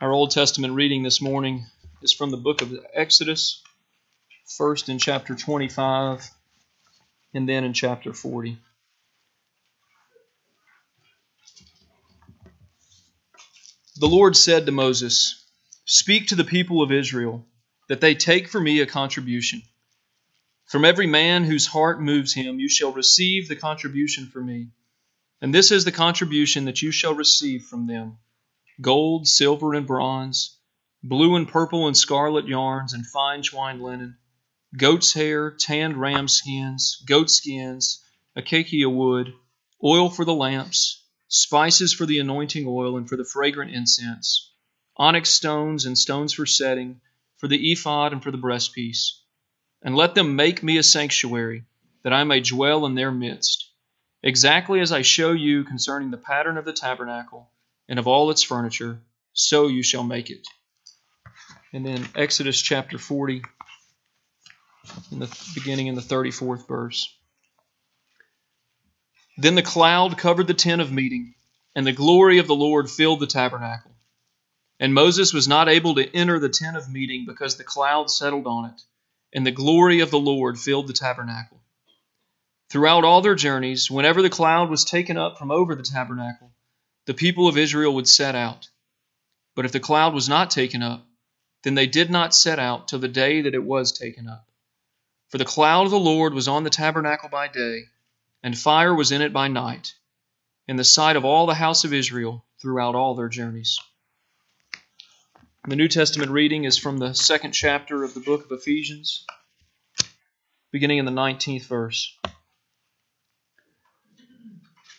Our Old Testament reading this morning is from the book of Exodus, first in chapter 25 and then in chapter 40. The Lord said to Moses, Speak to the people of Israel that they take for me a contribution. From every man whose heart moves him, you shall receive the contribution for me. And this is the contribution that you shall receive from them gold, silver, and bronze, blue and purple and scarlet yarns, and fine twined linen, goat's hair, tanned ram skins, goat skins, acacia wood, oil for the lamps, spices for the anointing oil and for the fragrant incense, onyx stones and stones for setting, for the ephod and for the breastpiece. And let them make me a sanctuary, that I may dwell in their midst, exactly as I show you concerning the pattern of the tabernacle and of all its furniture, so you shall make it. And then Exodus chapter 40, in the beginning in the 34th verse. Then the cloud covered the tent of meeting, and the glory of the Lord filled the tabernacle. And Moses was not able to enter the tent of meeting because the cloud settled on it, and the glory of the Lord filled the tabernacle. Throughout all their journeys, whenever the cloud was taken up from over the tabernacle, the people of Israel would set out. But if the cloud was not taken up, then they did not set out till the day that it was taken up. For the cloud of the Lord was on the tabernacle by day, and fire was in it by night, in the sight of all the house of Israel throughout all their journeys. The New Testament reading is from the second chapter of the book of Ephesians, beginning in the 19th verse.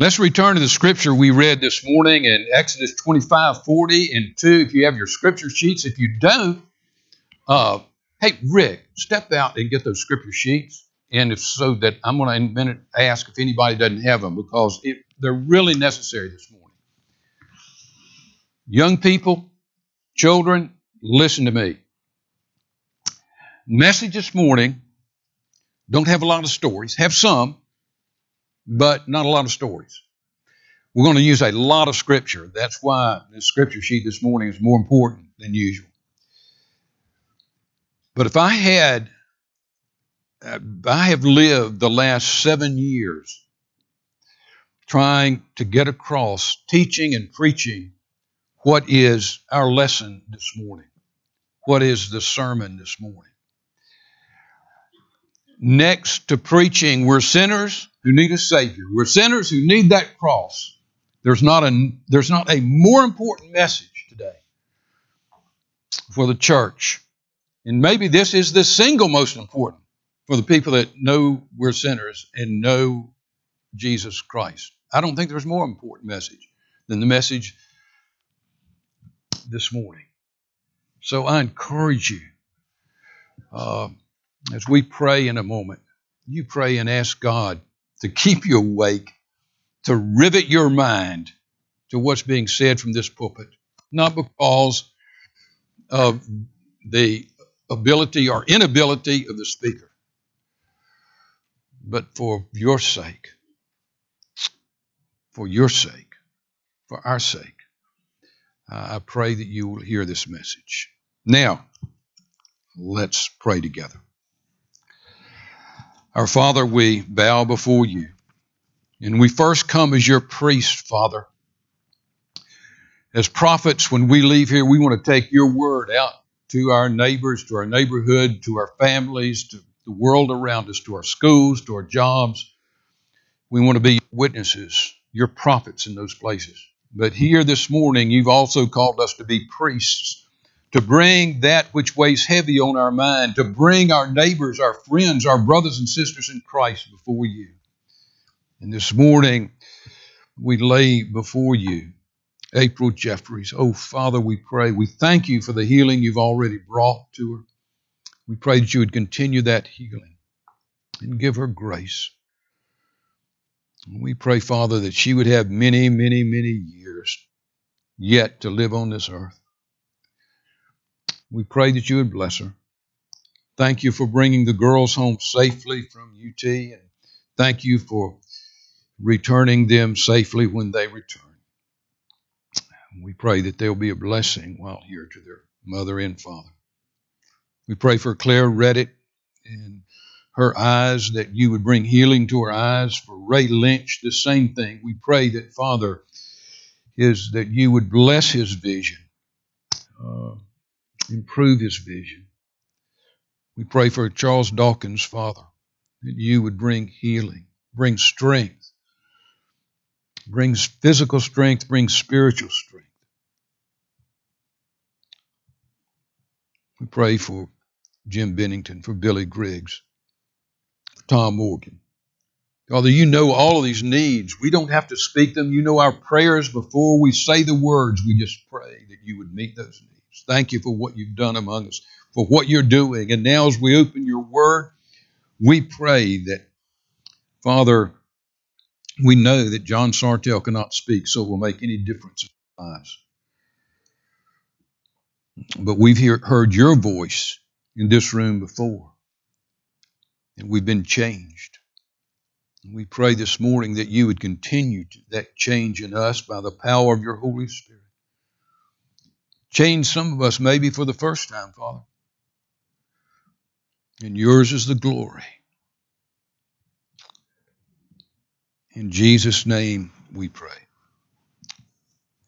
Let's return to the scripture we read this morning in Exodus 25 40 and 2. If you have your scripture sheets, if you don't, uh, hey, Rick, step out and get those scripture sheets. And if so, that I'm going to in a minute ask if anybody doesn't have them because it, they're really necessary this morning. Young people, children, listen to me. Message this morning don't have a lot of stories, have some, but not a lot of stories. We're going to use a lot of scripture. That's why the scripture sheet this morning is more important than usual. But if I had, I have lived the last seven years trying to get across teaching and preaching what is our lesson this morning, what is the sermon this morning. Next to preaching, we're sinners who need a Savior. We're sinners who need that cross. There's not a, there's not a more important message today for the church. And maybe this is the single most important for the people that know we're sinners and know Jesus Christ. I don't think there's more important message than the message this morning. So I encourage you, uh, as we pray in a moment, you pray and ask God to keep you awake, to rivet your mind to what's being said from this pulpit, not because of the ability or inability of the speaker, but for your sake, for your sake, for our sake. I pray that you will hear this message. Now, let's pray together. Our Father, we bow before you. And we first come as your priest, Father. As prophets, when we leave here, we want to take your word out to our neighbors, to our neighborhood, to our families, to the world around us, to our schools, to our jobs. We want to be witnesses, your prophets in those places. But here this morning, you've also called us to be priests to bring that which weighs heavy on our mind, to bring our neighbors, our friends, our brothers and sisters in Christ before you. And this morning, we lay before you April Jeffries. Oh, Father, we pray. We thank you for the healing you've already brought to her. We pray that you would continue that healing and give her grace. We pray, Father, that she would have many, many, many years yet to live on this earth. We pray that you would bless her. Thank you for bringing the girls home safely from UT, and thank you for returning them safely when they return. We pray that they'll be a blessing while here to their mother and father. We pray for Claire Redditt and her eyes, that you would bring healing to her eyes. For Ray Lynch, the same thing. We pray that, Father, is that you would bless his vision, uh, improve his vision. We pray for Charles Dawkins, Father, that you would bring healing, bring strength, brings physical strength, brings spiritual strength. We pray for Jim Bennington, for Billy Griggs, for Tom Morgan. Father, you know all of these needs. We don't have to speak them. You know our prayers before we say the words. We just pray that you would meet those needs. Thank you for what you've done among us, for what you're doing. And now, as we open your word, we pray that, Father, we know that John Sartell cannot speak, so it will make any difference in our lives. But we've hear, heard your voice in this room before, and we've been changed. We pray this morning that you would continue that change in us by the power of your Holy Spirit. Change some of us maybe for the first time, Father. And yours is the glory. In Jesus' name we pray.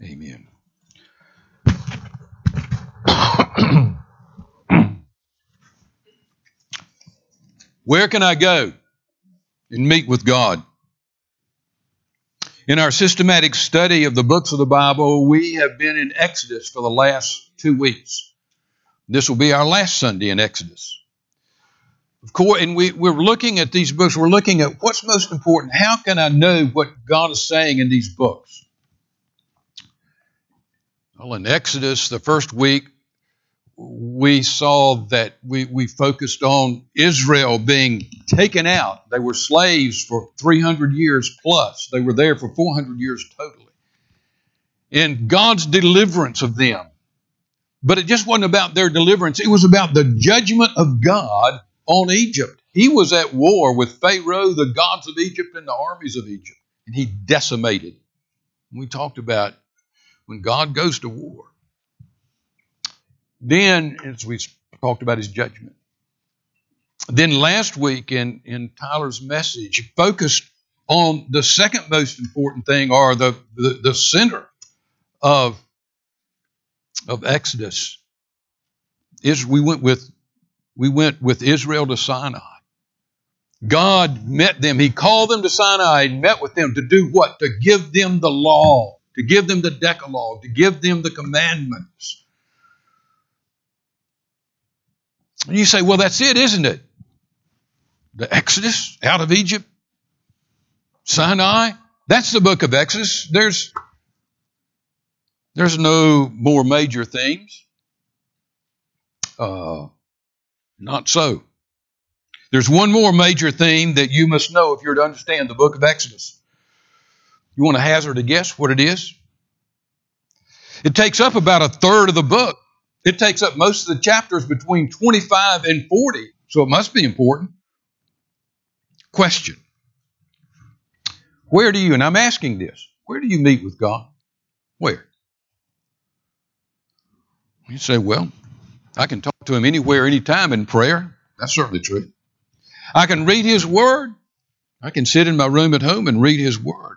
Amen. Where can I go and meet with God? In our systematic study of the books of the Bible, we have been in Exodus for the last two weeks. This will be our last Sunday in Exodus. Of course, and we, we're looking at these books, we're looking at what's most important. How can I know what God is saying in these books? Well, in Exodus, the first week, we saw that we, we focused on Israel being taken out. They were slaves for 300 years plus, they were there for 400 years totally. And God's deliverance of them. But it just wasn't about their deliverance, it was about the judgment of God on Egypt. He was at war with Pharaoh, the gods of Egypt, and the armies of Egypt, and he decimated. We talked about when God goes to war then, as we talked about his judgment. Then last week in, in Tyler's message, focused on the second most important thing, or the, the, the center of, of Exodus, is we went with we went with Israel to Sinai. God met them. He called them to Sinai and met with them to do what? To give them the law, to give them the Decalogue, to give them the commandments. And you say, well, that's it, isn't it? The Exodus out of Egypt, Sinai, that's the book of Exodus. There's, there's no more major themes. Uh, not so. There's one more major theme that you must know if you're to understand the book of Exodus. You want to hazard a guess what it is? It takes up about a third of the book. It takes up most of the chapters between 25 and 40, so it must be important. Question Where do you, and I'm asking this, where do you meet with God? Where? You say, well, I can talk to Him anywhere, anytime in prayer. That's certainly true. I can read His Word. I can sit in my room at home and read His Word.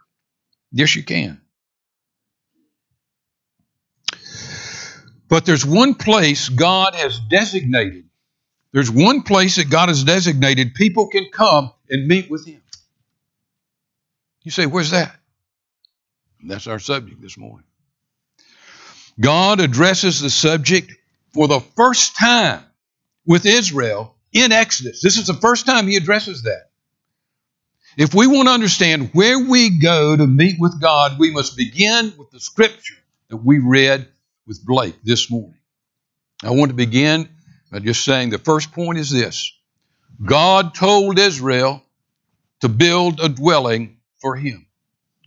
Yes, you can. But there's one place God has designated. There's one place that God has designated people can come and meet with Him. You say, where's that? And that's our subject this morning. God addresses the subject for the first time with Israel in Exodus. This is the first time He addresses that. If we want to understand where we go to meet with God, we must begin with the Scripture that we read with Blake this morning. I want to begin by just saying the first point is this God told Israel to build a dwelling for him.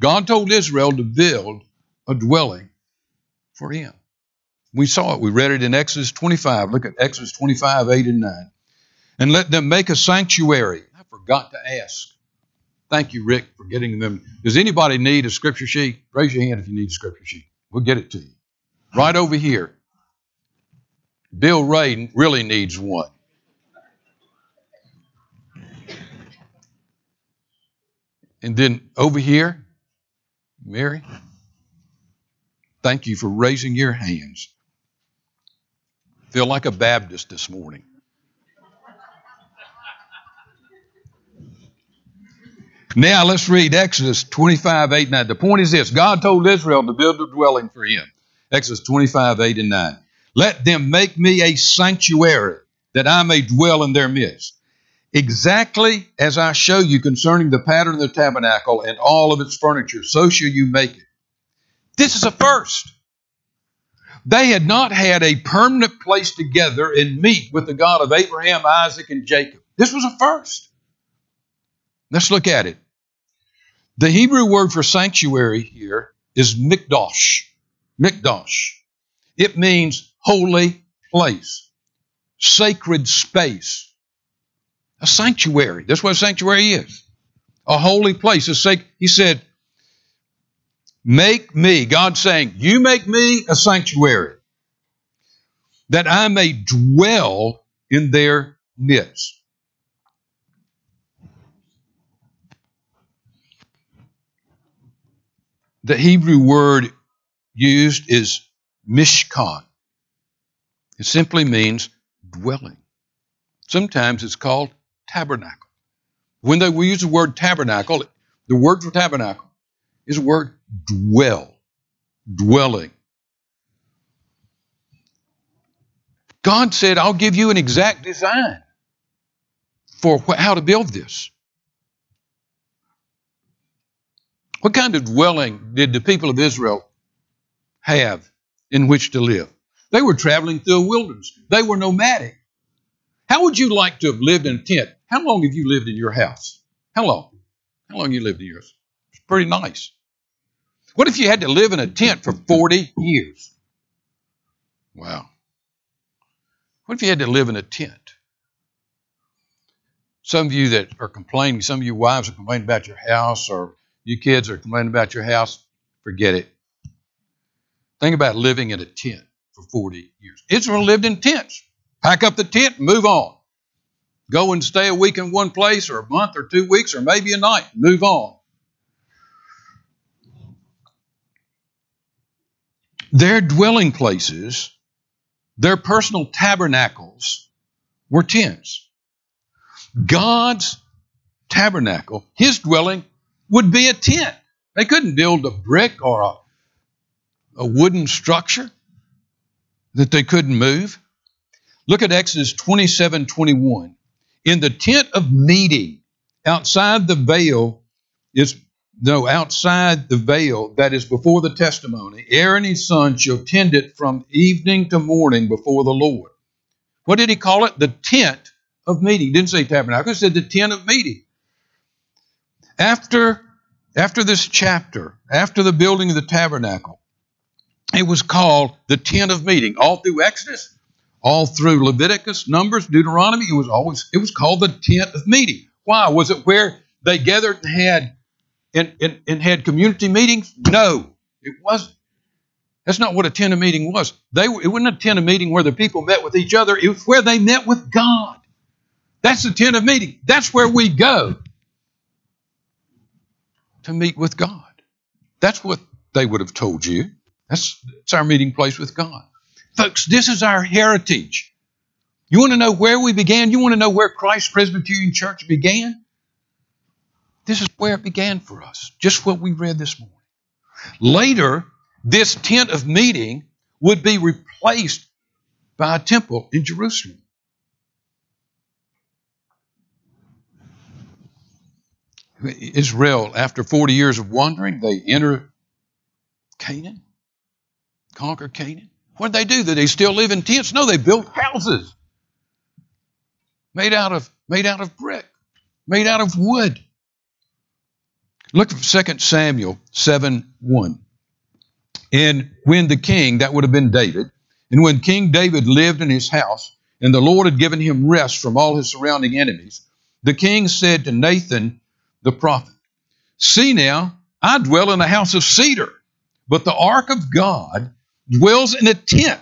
God told Israel to build a dwelling for him. We saw it. We read it in Exodus 25. Look at Exodus 25, 8 and 9. And let them make a sanctuary. I forgot to ask. Thank you, Rick, for getting them. Does anybody need a scripture sheet? Raise your hand if you need a scripture sheet. We'll get it to you. Right over here. Bill Ray really needs one. And then over here, Mary, thank you for raising your hands. Feel like a Baptist this morning. Now let's read Exodus 25, 8, 9. The point is this God told Israel to build a dwelling for him. Exodus 25, 8 and 9. Let them make me a sanctuary that I may dwell in their midst. Exactly as I show you concerning the pattern of the tabernacle and all of its furniture, so shall you make it. This is a first. They had not had a permanent place together and meet with the God of Abraham, Isaac, and Jacob. This was a first. Let's look at it. The Hebrew word for sanctuary here is mikdash. Mikdash. It means holy place, sacred space, a sanctuary. That's what a sanctuary is. A holy place. A sac- he said, Make me, God saying, You make me a sanctuary that I may dwell in their midst. The Hebrew word used is mishkan. It simply means dwelling. Sometimes it's called tabernacle. When they, we use the word tabernacle, the word for tabernacle is the word dwell, dwelling. God said, I'll give you an exact design for how to build this. What kind of dwelling did the people of Israel have in which to live? They were traveling through a wilderness. They were nomadic. How would you like to have lived in a tent? How long have you lived in your house? How long? How long you lived in yours? It's pretty nice. What if you had to live in a tent for 40 years? Wow. What if you had to live in a tent? Some of you that are complaining, some of you wives are complaining about your house, or you kids are complaining about your house, forget it. Think about living in a tent for 40 years. Israel lived in tents. Pack up the tent move on. Go and stay a week in one place, or a month, or two weeks, or maybe a night. Move on. Their dwelling places, their personal tabernacles, were tents. God's tabernacle, his dwelling, would be a tent. They couldn't build a brick or a, a wooden structure that they couldn't move. Look at Exodus 27 21. In the tent of meeting, outside the veil is no, outside the veil that is before the testimony, Aaron and his son shall tend it from evening to morning before the Lord. What did he call it? The tent of meeting. He didn't say tabernacle, he said the tent of meeting. After, after this chapter, after the building of the tabernacle, it was called the tent of meeting. All through Exodus, all through Leviticus, Numbers, Deuteronomy, it was always it was called the tent of meeting. Why? Was it where they gathered and had and, and, and had community meetings? No, it wasn't. That's not what a tent of meeting was. They it wasn't a tent of meeting where the people met with each other. It was where they met with God. That's the tent of meeting. That's where we go to meet with God. That's what they would have told you. That's, our meeting place with God. Folks, this is our heritage. You want to know where we began? You want to know where Christ Presbyterian Church began? This is where it began for us, just what we read this morning. Later, this tent of meeting would be replaced by a temple in Jerusalem. Israel, after 40 years of wandering, they enter Canaan. Conquer Canaan? What did they do? Did they still live in tents? No, they built houses made out of made out of brick, made out of wood. Look at 2 Samuel 7 1. And when the king, that would have been David, and when King David lived in his house, and the Lord had given him rest from all his surrounding enemies, the king said to Nathan the prophet, See now, I dwell in a house of cedar, but the ark of God dwells in a tent.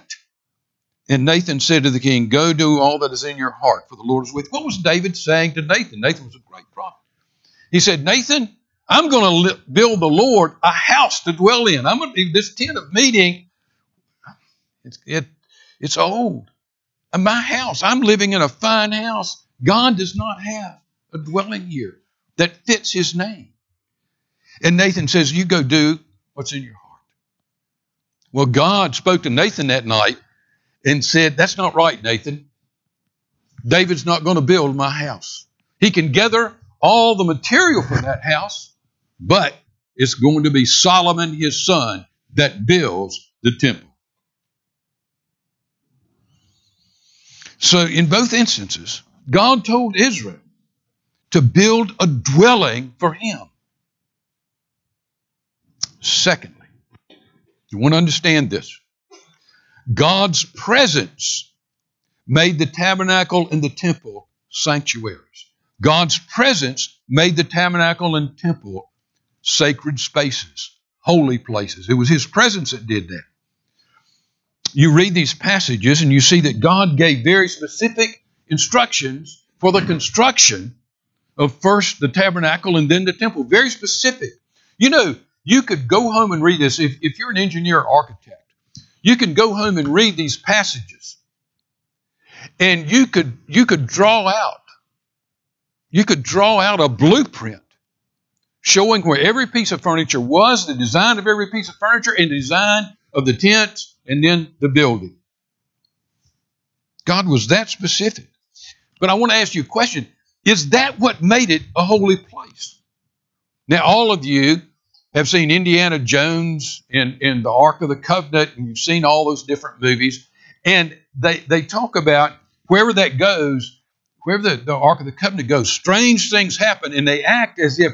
And Nathan said to the king, Go do all that is in your heart, for the Lord is with you. What was David saying to Nathan? Nathan was a great prophet. He said, Nathan, I'm going to build the Lord a house to dwell in. I'm going to be this tent of meeting. It's, it, it's old. And my house, I'm living in a fine house. God does not have a dwelling here that fits his name. And Nathan says, You go do what's in your heart. Well, God spoke to Nathan that night and said, That's not right, Nathan. David's not going to build my house. He can gather all the material for that house, but it's going to be Solomon, his son, that builds the temple. So, in both instances, God told Israel to build a dwelling for him. Secondly, you want to understand this. God's presence made the tabernacle and the temple sanctuaries. God's presence made the tabernacle and temple sacred spaces, holy places. It was His presence that did that. You read these passages and you see that God gave very specific instructions for the construction of first the tabernacle and then the temple. Very specific. You know, you could go home and read this if, if you're an engineer or architect. You can go home and read these passages. And you could you could draw out you could draw out a blueprint showing where every piece of furniture was, the design of every piece of furniture, and the design of the tents, and then the building. God was that specific. But I want to ask you a question Is that what made it a holy place? Now, all of you have seen Indiana Jones in, in the Ark of the Covenant, and you've seen all those different movies. And they, they talk about wherever that goes, wherever the, the Ark of the Covenant goes, strange things happen, and they act as if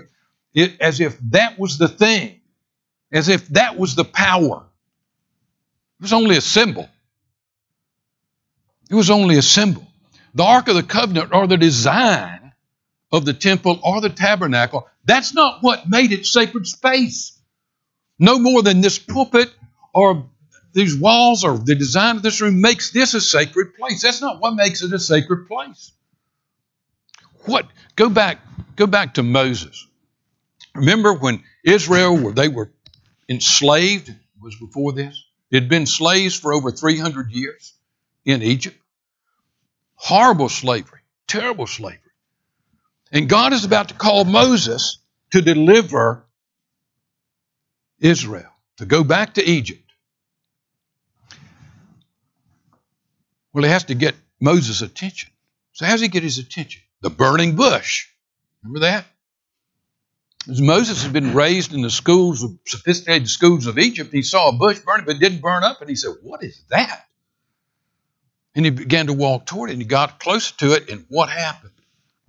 it as if that was the thing, as if that was the power. It was only a symbol. It was only a symbol. The Ark of the Covenant or the design of the temple or the tabernacle that's not what made it sacred space. No more than this pulpit or these walls or the design of this room makes this a sacred place. That's not what makes it a sacred place. What? Go back, go back to Moses. Remember when Israel were they were enslaved? Was before this? They'd been slaves for over 300 years in Egypt. Horrible slavery, terrible slavery. And God is about to call Moses to deliver Israel, to go back to Egypt. Well, he has to get Moses' attention. So, how does he get his attention? The burning bush. Remember that? Moses had been raised in the schools of sophisticated schools of Egypt, he saw a bush burning, but it didn't burn up, and he said, What is that? And he began to walk toward it, and he got closer to it, and what happened?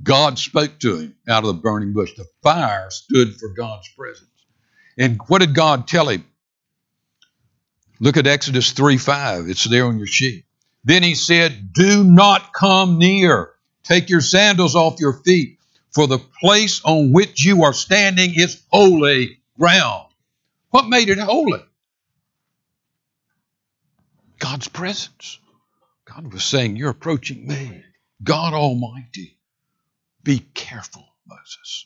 God spoke to him out of the burning bush. The fire stood for God's presence. And what did God tell him? Look at Exodus 3 5. It's there on your sheet. Then he said, Do not come near. Take your sandals off your feet, for the place on which you are standing is holy ground. What made it holy? God's presence. God was saying, You're approaching me, God Almighty. Be careful, Moses.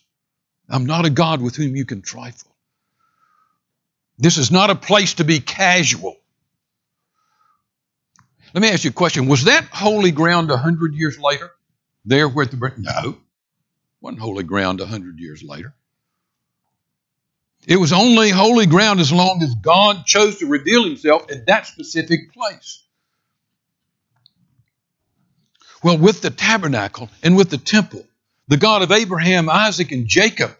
I'm not a God with whom you can trifle. This is not a place to be casual. Let me ask you a question. Was that holy ground a hundred years later? There where the no, wasn't holy ground a hundred years later. It was only holy ground as long as God chose to reveal Himself in that specific place. Well, with the tabernacle and with the temple, the God of Abraham, Isaac, and Jacob,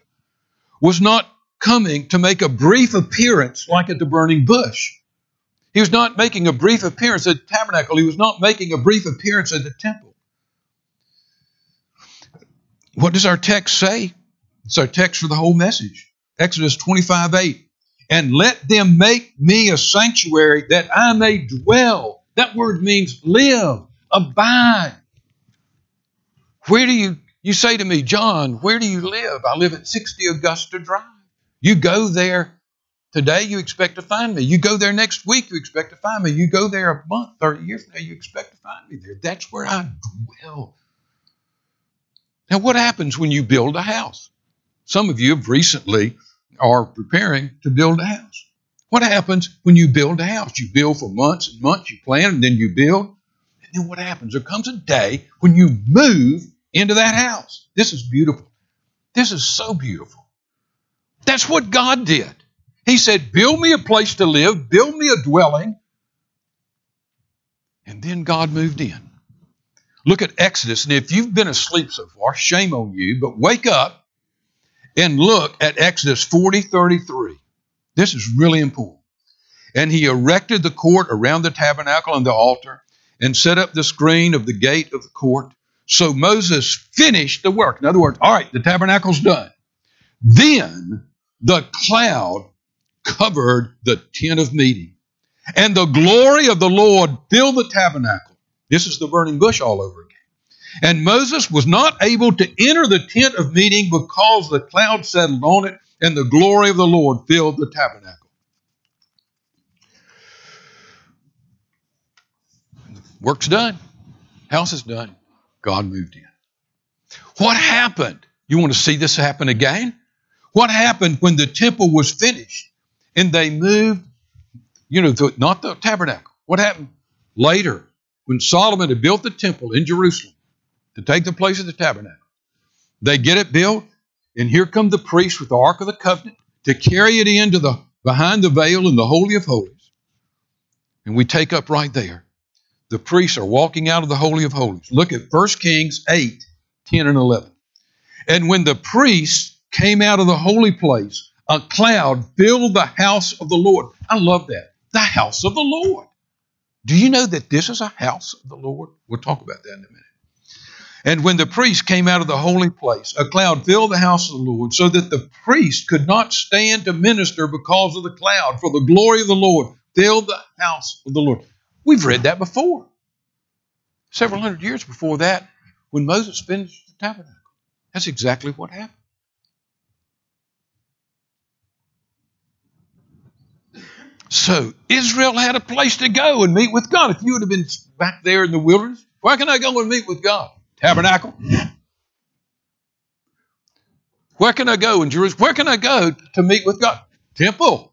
was not coming to make a brief appearance like at the burning bush. He was not making a brief appearance at the tabernacle. He was not making a brief appearance at the temple. What does our text say? It's our text for the whole message. Exodus 25 8. And let them make me a sanctuary that I may dwell. That word means live, abide. Where do you, you say to me, John, where do you live? I live at 60 Augusta Drive. You go there today, you expect to find me. You go there next week, you expect to find me. You go there a month, 30 years from now, you expect to find me there. That's where I dwell. Now, what happens when you build a house? Some of you have recently are preparing to build a house. What happens when you build a house? You build for months and months, you plan, and then you build. And then what happens? There comes a day when you move into that house. This is beautiful. This is so beautiful. That's what God did. He said, Build me a place to live, build me a dwelling. And then God moved in. Look at Exodus. And if you've been asleep so far, shame on you, but wake up and look at Exodus 40 33. This is really important. And he erected the court around the tabernacle and the altar and set up the screen of the gate of the court. So Moses finished the work. In other words, all right, the tabernacle's done. Then the cloud covered the tent of meeting, and the glory of the Lord filled the tabernacle. This is the burning bush all over again. And Moses was not able to enter the tent of meeting because the cloud settled on it, and the glory of the Lord filled the tabernacle. Work's done. House is done. God moved in. What happened? You want to see this happen again? What happened when the temple was finished and they moved, you know, not the tabernacle? What happened later when Solomon had built the temple in Jerusalem to take the place of the tabernacle? They get it built, and here come the priests with the Ark of the Covenant to carry it into the behind the veil in the Holy of Holies. And we take up right there. The priests are walking out of the Holy of Holies. Look at 1 Kings 8, 10 and 11. And when the priests came out of the holy place, a cloud filled the house of the Lord. I love that. The house of the Lord. Do you know that this is a house of the Lord? We'll talk about that in a minute. And when the priest came out of the holy place, a cloud filled the house of the Lord, so that the priest could not stand to minister because of the cloud, for the glory of the Lord filled the house of the Lord. We've read that before. Several hundred years before that, when Moses finished the tabernacle. That's exactly what happened. So Israel had a place to go and meet with God. If you would have been back there in the wilderness, where can I go and meet with God? Tabernacle. Where can I go in Jerusalem? Where can I go to meet with God? Temple.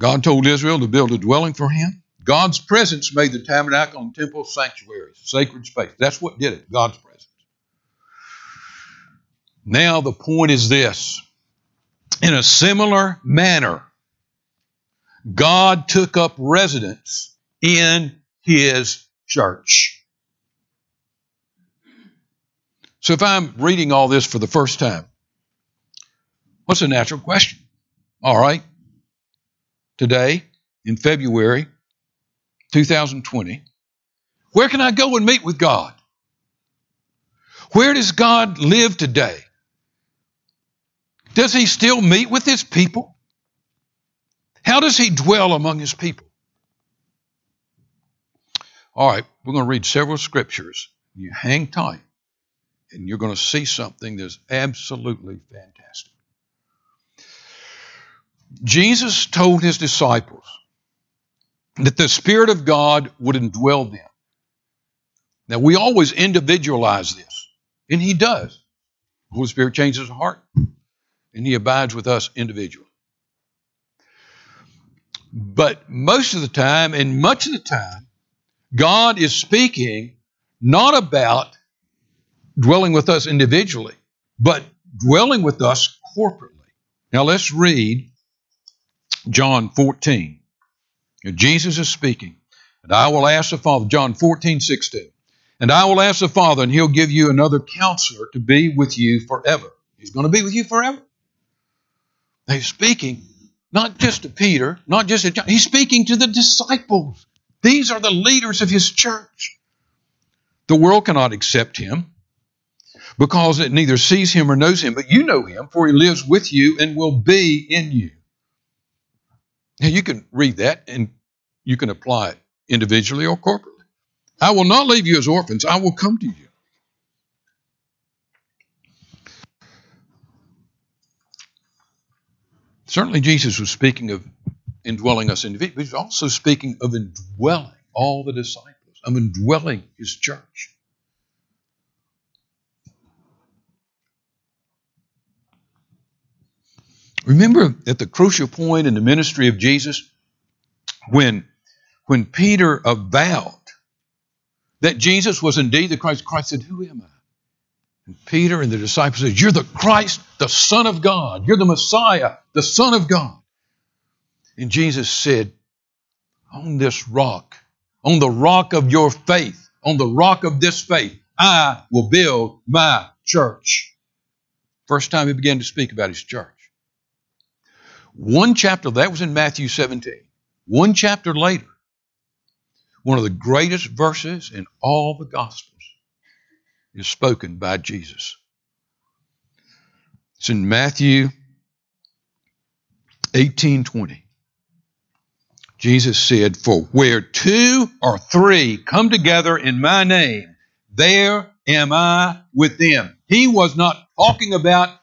God told Israel to build a dwelling for him. God's presence made the tabernacle and temple sanctuaries, sacred space. That's what did it, God's presence. Now the point is this in a similar manner, God took up residence in his church. So if I'm reading all this for the first time, what's a natural question? All right, today in February 2020, where can I go and meet with God? Where does God live today? Does he still meet with his people? How does he dwell among his people? All right, we're going to read several scriptures. You hang tight, and you're going to see something that's absolutely fantastic. Jesus told his disciples that the Spirit of God would indwell them. Now, we always individualize this, and he does. The Holy Spirit changes our heart and He abides with us individually. But most of the time, and much of the time, God is speaking not about dwelling with us individually, but dwelling with us corporately. Now let's read John 14. Jesus is speaking. And I will ask the Father, John 14, 16. And I will ask the Father, and he'll give you another counselor to be with you forever. He's going to be with you forever. He's speaking not just to Peter, not just to John. He's speaking to the disciples. These are the leaders of his church. The world cannot accept him because it neither sees him or knows him, but you know him, for he lives with you and will be in you. Now you can read that and you can apply it individually or corporately. I will not leave you as orphans, I will come to you. Certainly, Jesus was speaking of indwelling us individually, but he's also speaking of indwelling all the disciples, of indwelling his church. Remember at the crucial point in the ministry of Jesus when, when Peter avowed that Jesus was indeed the Christ, Christ said, Who am I? And Peter and the disciples said, You're the Christ, the Son of God. You're the Messiah, the Son of God. And Jesus said, On this rock, on the rock of your faith, on the rock of this faith, I will build my church. First time he began to speak about his church. One chapter, that was in Matthew 17. One chapter later, one of the greatest verses in all the Gospels is spoken by Jesus. It's in Matthew 18:20. Jesus said, "For where two or three come together in my name, there am I with them." He was not talking about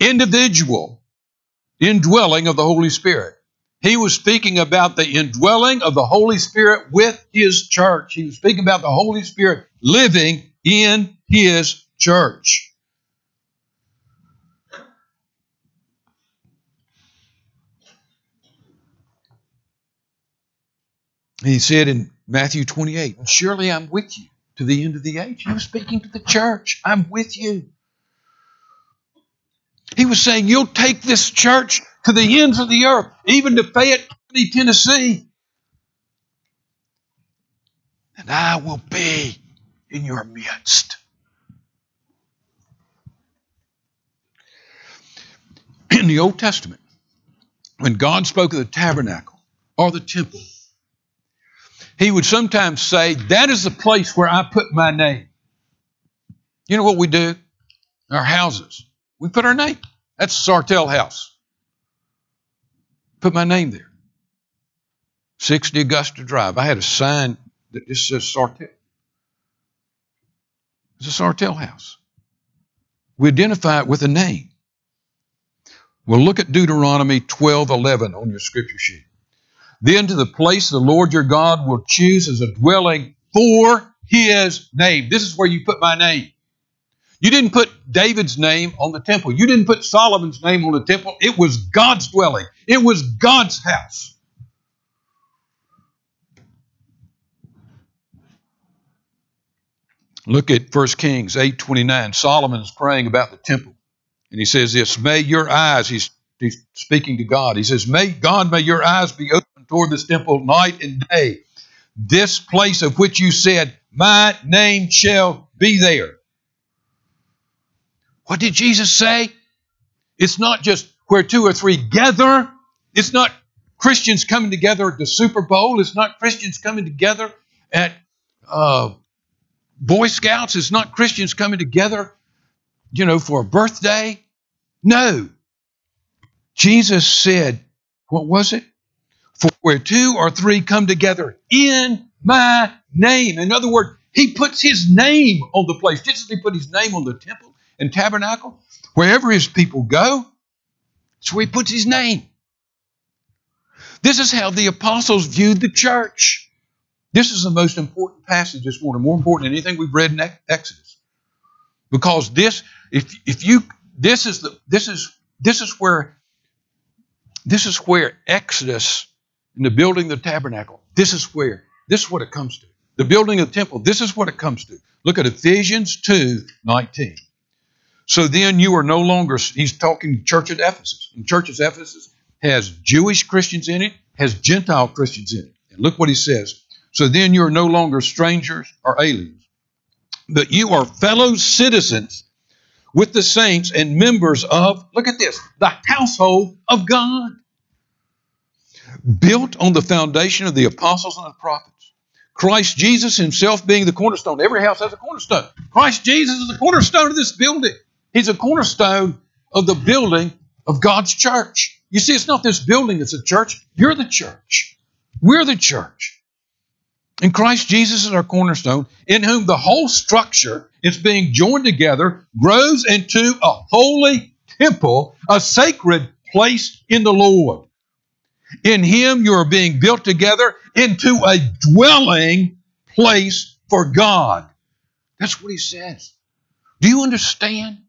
individual indwelling of the Holy Spirit. He was speaking about the indwelling of the Holy Spirit with his church. He was speaking about the Holy Spirit living in his church. He said in Matthew 28, Surely I'm with you to the end of the age. He was speaking to the church. I'm with you. He was saying, You'll take this church to the ends of the earth, even to Fayette County, Tennessee. And I will be in your midst. In the Old Testament, when God spoke of the tabernacle or the temple, he would sometimes say, That is the place where I put my name. You know what we do? Our houses. We put our name. That's Sartell House. Put my name there. 60 Augusta Drive. I had a sign that just says Sartell. It's a Sartell house. We identify it with a name. Well, look at Deuteronomy 12:11 on your scripture sheet. Then to the place the Lord your God will choose as a dwelling for his name. This is where you put my name. You didn't put David's name on the temple. You didn't put Solomon's name on the temple. It was God's dwelling. It was God's house. Look at 1 Kings 8:29. Solomon is praying about the temple. And he says this, "May your eyes, he's, he's speaking to God. He says, "May God may your eyes be open toward this temple night and day. This place of which you said, my name shall be there." What did Jesus say? It's not just where two or three gather. It's not Christians coming together at the Super Bowl. It's not Christians coming together at uh, Boy Scouts. It's not Christians coming together, you know, for a birthday. No. Jesus said, what was it? For where two or three come together in my name. In other words, he puts his name on the place. Just as he put his name on the temple and tabernacle, wherever his people go, that's where he puts his name. This is how the apostles viewed the church. This is the most important passage this morning, more important than anything we've read in Exodus. Because this, if if you this is the this is this is where this is where Exodus and the building of the tabernacle, this is where this is what it comes to. The building of the temple, this is what it comes to. Look at Ephesians 2 19. So then you are no longer, he's talking church at Ephesus. And church at Ephesus has Jewish Christians in it, has Gentile Christians in it. And look what he says. So then you are no longer strangers or aliens, but you are fellow citizens with the saints and members of, look at this, the household of God. built on the foundation of the apostles and the prophets. Christ Jesus himself being the cornerstone. Every house has a cornerstone. Christ Jesus is the cornerstone of this building. He's a cornerstone of the building of God's church. You see, it's not this building that's a church. You're the church. We're the church. And Christ Jesus is our cornerstone, in whom the whole structure is being joined together, grows into a holy temple, a sacred place in the Lord. In Him you are being built together into a dwelling place for God. That's what He says. Do you understand?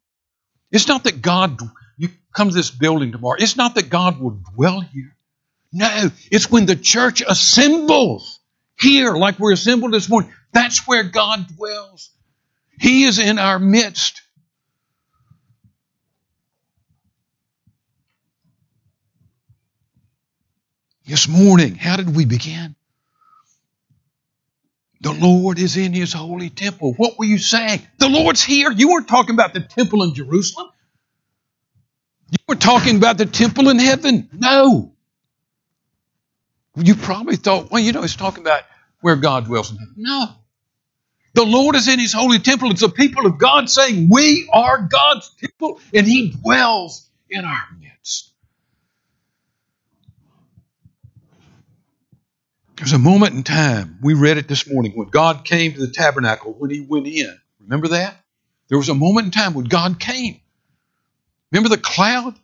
It's not that God, you come to this building tomorrow, it's not that God will dwell here. No, it's when the church assembles here, like we're assembled this morning. That's where God dwells. He is in our midst. This morning, how did we begin? The Lord is in his holy temple. What were you saying? The Lord's here. You weren't talking about the temple in Jerusalem. You were talking about the temple in heaven. No. You probably thought, well, you know, it's talking about where God dwells in heaven. No. The Lord is in his holy temple. It's the people of God saying, We are God's temple, and he dwells in our midst. There's a moment in time, we read it this morning, when God came to the tabernacle, when he went in. Remember that? There was a moment in time when God came. Remember the cloud?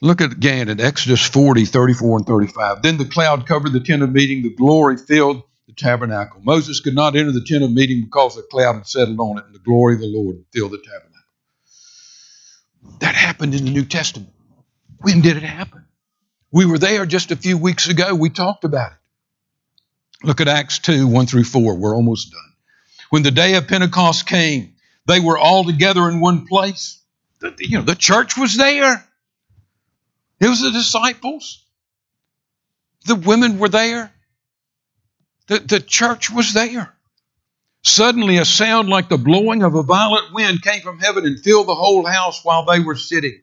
Look at again at Exodus 40, 34, and 35. Then the cloud covered the tent of meeting, the glory filled the tabernacle. Moses could not enter the tent of meeting because the cloud had settled on it, and the glory of the Lord filled the tabernacle. That happened in the New Testament. When did it happen? We were there just a few weeks ago. We talked about it. Look at Acts 2 1 through 4. We're almost done. When the day of Pentecost came, they were all together in one place. The, you know, the church was there. It was the disciples. The women were there. The, the church was there. Suddenly, a sound like the blowing of a violent wind came from heaven and filled the whole house while they were sitting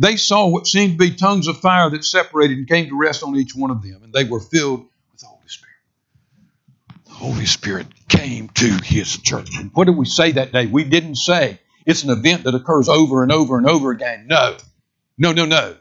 they saw what seemed to be tongues of fire that separated and came to rest on each one of them, and they were filled with the Holy Spirit. The Holy Spirit came to His church. And what did we say that day? We didn't say it's an event that occurs over and over and over again. No, no, no, no.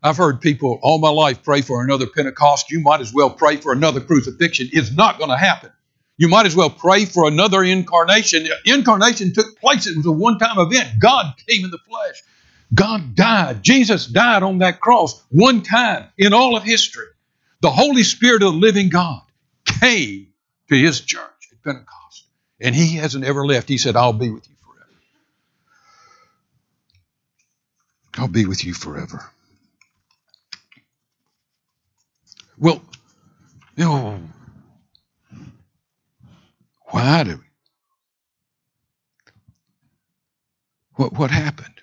I've heard people all my life pray for another Pentecost. You might as well pray for another crucifixion. It's not going to happen. You might as well pray for another incarnation. Incarnation took place, it was a one time event. God came in the flesh. God died. Jesus died on that cross one time in all of history. The Holy Spirit of the living God came to his church at Pentecost. And he hasn't ever left. He said, I'll be with you forever. I'll be with you forever. Well, you know, why do we? What, what happened?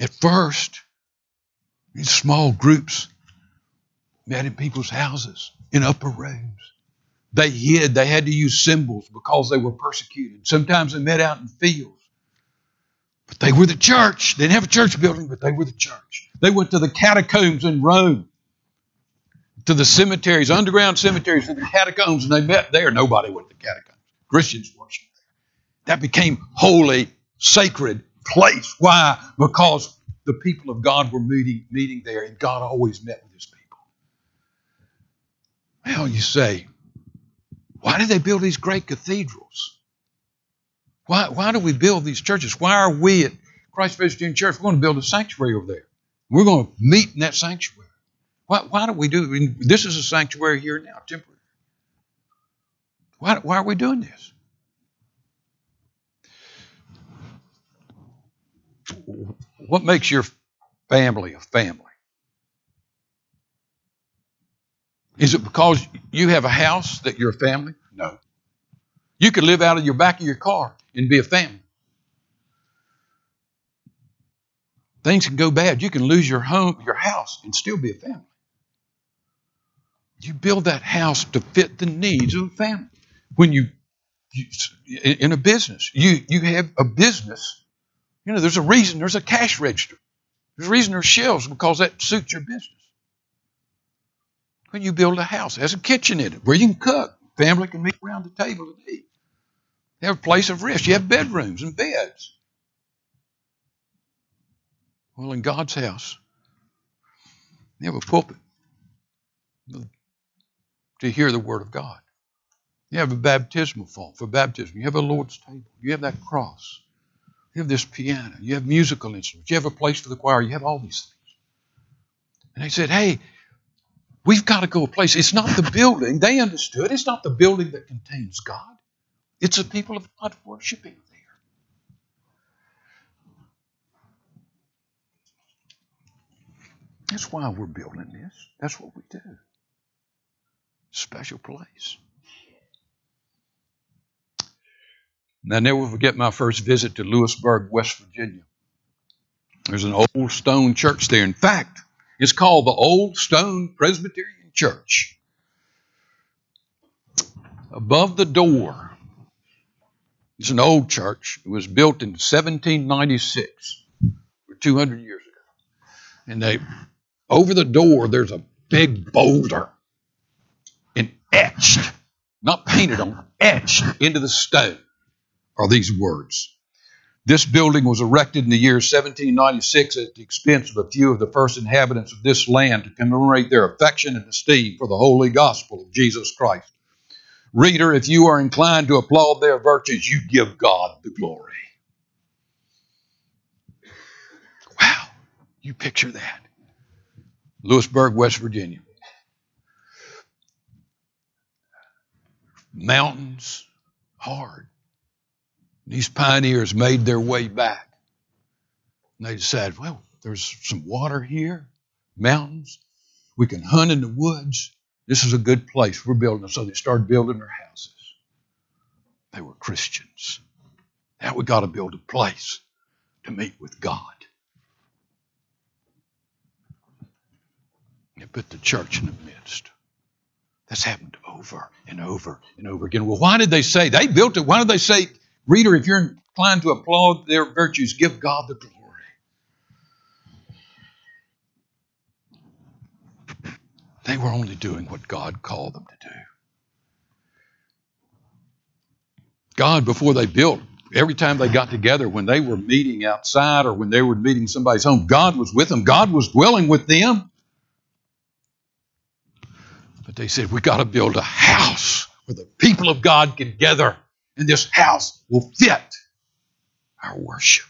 At first, in small groups, met in people's houses, in upper rooms. They hid. They had to use symbols because they were persecuted. Sometimes they met out in fields. But they were the church. They didn't have a church building, but they were the church. They went to the catacombs in Rome, to the cemeteries, underground cemeteries, to the catacombs, and they met there. Nobody went to the catacombs. Christians worshiped there. That became holy, sacred place. Why? Because the people of God were meeting, meeting there, and God always met with his people. Well, you say, why did they build these great cathedrals? Why, why do we build these churches? Why are we at Christ Presbyterian Church? We're going to build a sanctuary over there. We're going to meet in that sanctuary. Why, why do we do? This is a sanctuary here now, temporary. Why, why are we doing this? What makes your family a family? Is it because you have a house that you're a family? No. You could live out of your back of your car and be a family. Things can go bad. You can lose your home, your house, and still be a family. You build that house to fit the needs of a family. When you, you in a business, you you have a business You know, there's a reason there's a cash register. There's a reason there's shelves because that suits your business. When you build a house, it has a kitchen in it where you can cook. Family can meet around the table and eat. You have a place of rest. You have bedrooms and beds. Well, in God's house, you have a pulpit to hear the Word of God. You have a baptismal font for baptism. You have a Lord's table. You have that cross. You have this piano. You have musical instruments. You have a place for the choir. You have all these things. And they said, hey, we've got to go a place. It's not the building. They understood. It's not the building that contains God. It's the people of God worshiping there. That's why we're building this. That's what we do. Special place. And I never forget my first visit to Lewisburg, West Virginia. There's an old stone church there. In fact, it's called the Old Stone Presbyterian Church. Above the door, it's an old church. It was built in 1796, or 200 years ago. And they, over the door, there's a big boulder, and etched, not painted on, etched into the stone are these words. This building was erected in the year 1796 at the expense of a few of the first inhabitants of this land to commemorate their affection and esteem for the holy gospel of Jesus Christ. Reader, if you are inclined to applaud their virtues, you give God the glory. Wow, you picture that. Lewisburg, West Virginia. Mountains, hard. These pioneers made their way back. And they decided, well, there's some water here, mountains. We can hunt in the woods. This is a good place. We're building. So they started building their houses. They were Christians. Now we got to build a place to meet with God. They put the church in the midst. That's happened over and over and over again. Well, why did they say they built it? Why did they say Reader, if you're inclined to applaud their virtues, give God the glory. They were only doing what God called them to do. God, before they built, every time they got together, when they were meeting outside or when they were meeting somebody's home, God was with them. God was dwelling with them. But they said, we got to build a house where the people of God can gather and this house will fit our worship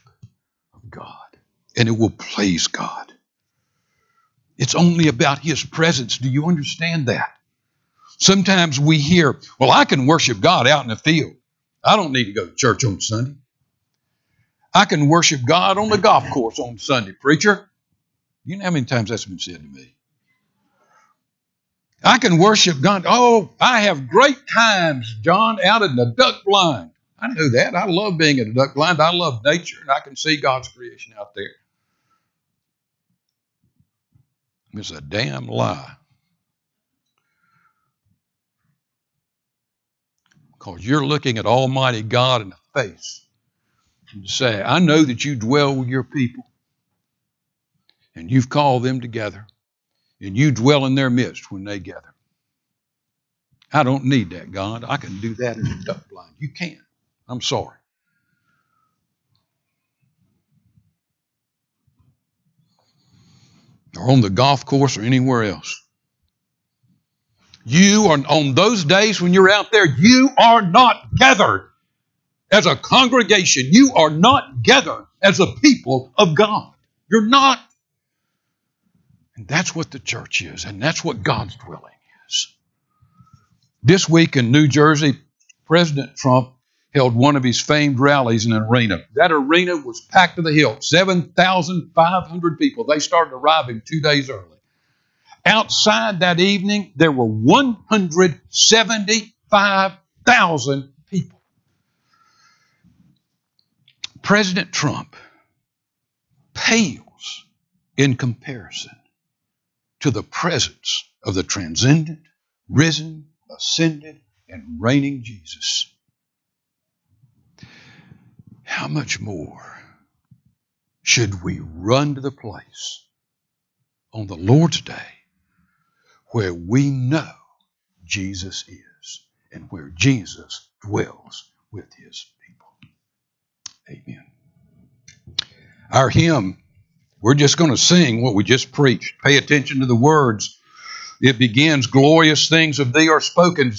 of God. And it will please God. It's only about His presence. Do you understand that? Sometimes we hear, well, I can worship God out in the field. I don't need to go to church on Sunday. I can worship God on the golf course on Sunday, preacher. You know how many times that's been said to me? I can worship God. Oh, I have great times, John, out in the duck blind. I know that. I love being in the duck blind. I love nature, and I can see God's creation out there. It's a damn lie. Because you're looking at Almighty God in the face and say, I know that you dwell with your people, and you've called them together and you dwell in their midst when they gather. I don't need that, God. I can do that in a duck blind. You can't. I'm sorry. Or on the golf course or anywhere else. You are on those days when you're out there, you are not gathered as a congregation. You are not gathered as a people of God. You're not. And that's what the church is, and that's what God's dwelling is. This week in New Jersey, President Trump held one of his famed rallies in an arena. That arena was packed to the hilt 7,500 people. They started arriving two days early. Outside that evening, there were 175,000 people. President Trump pales in comparison to the presence of the transcendent, risen, ascended, and reigning Jesus. How much more should we run to the place on the Lord's day where we know Jesus is and where Jesus dwells with his people. Amen. Our hymn, we're just going to sing what we just preached. Pay attention to the words. It begins, Glorious things of thee are spoken,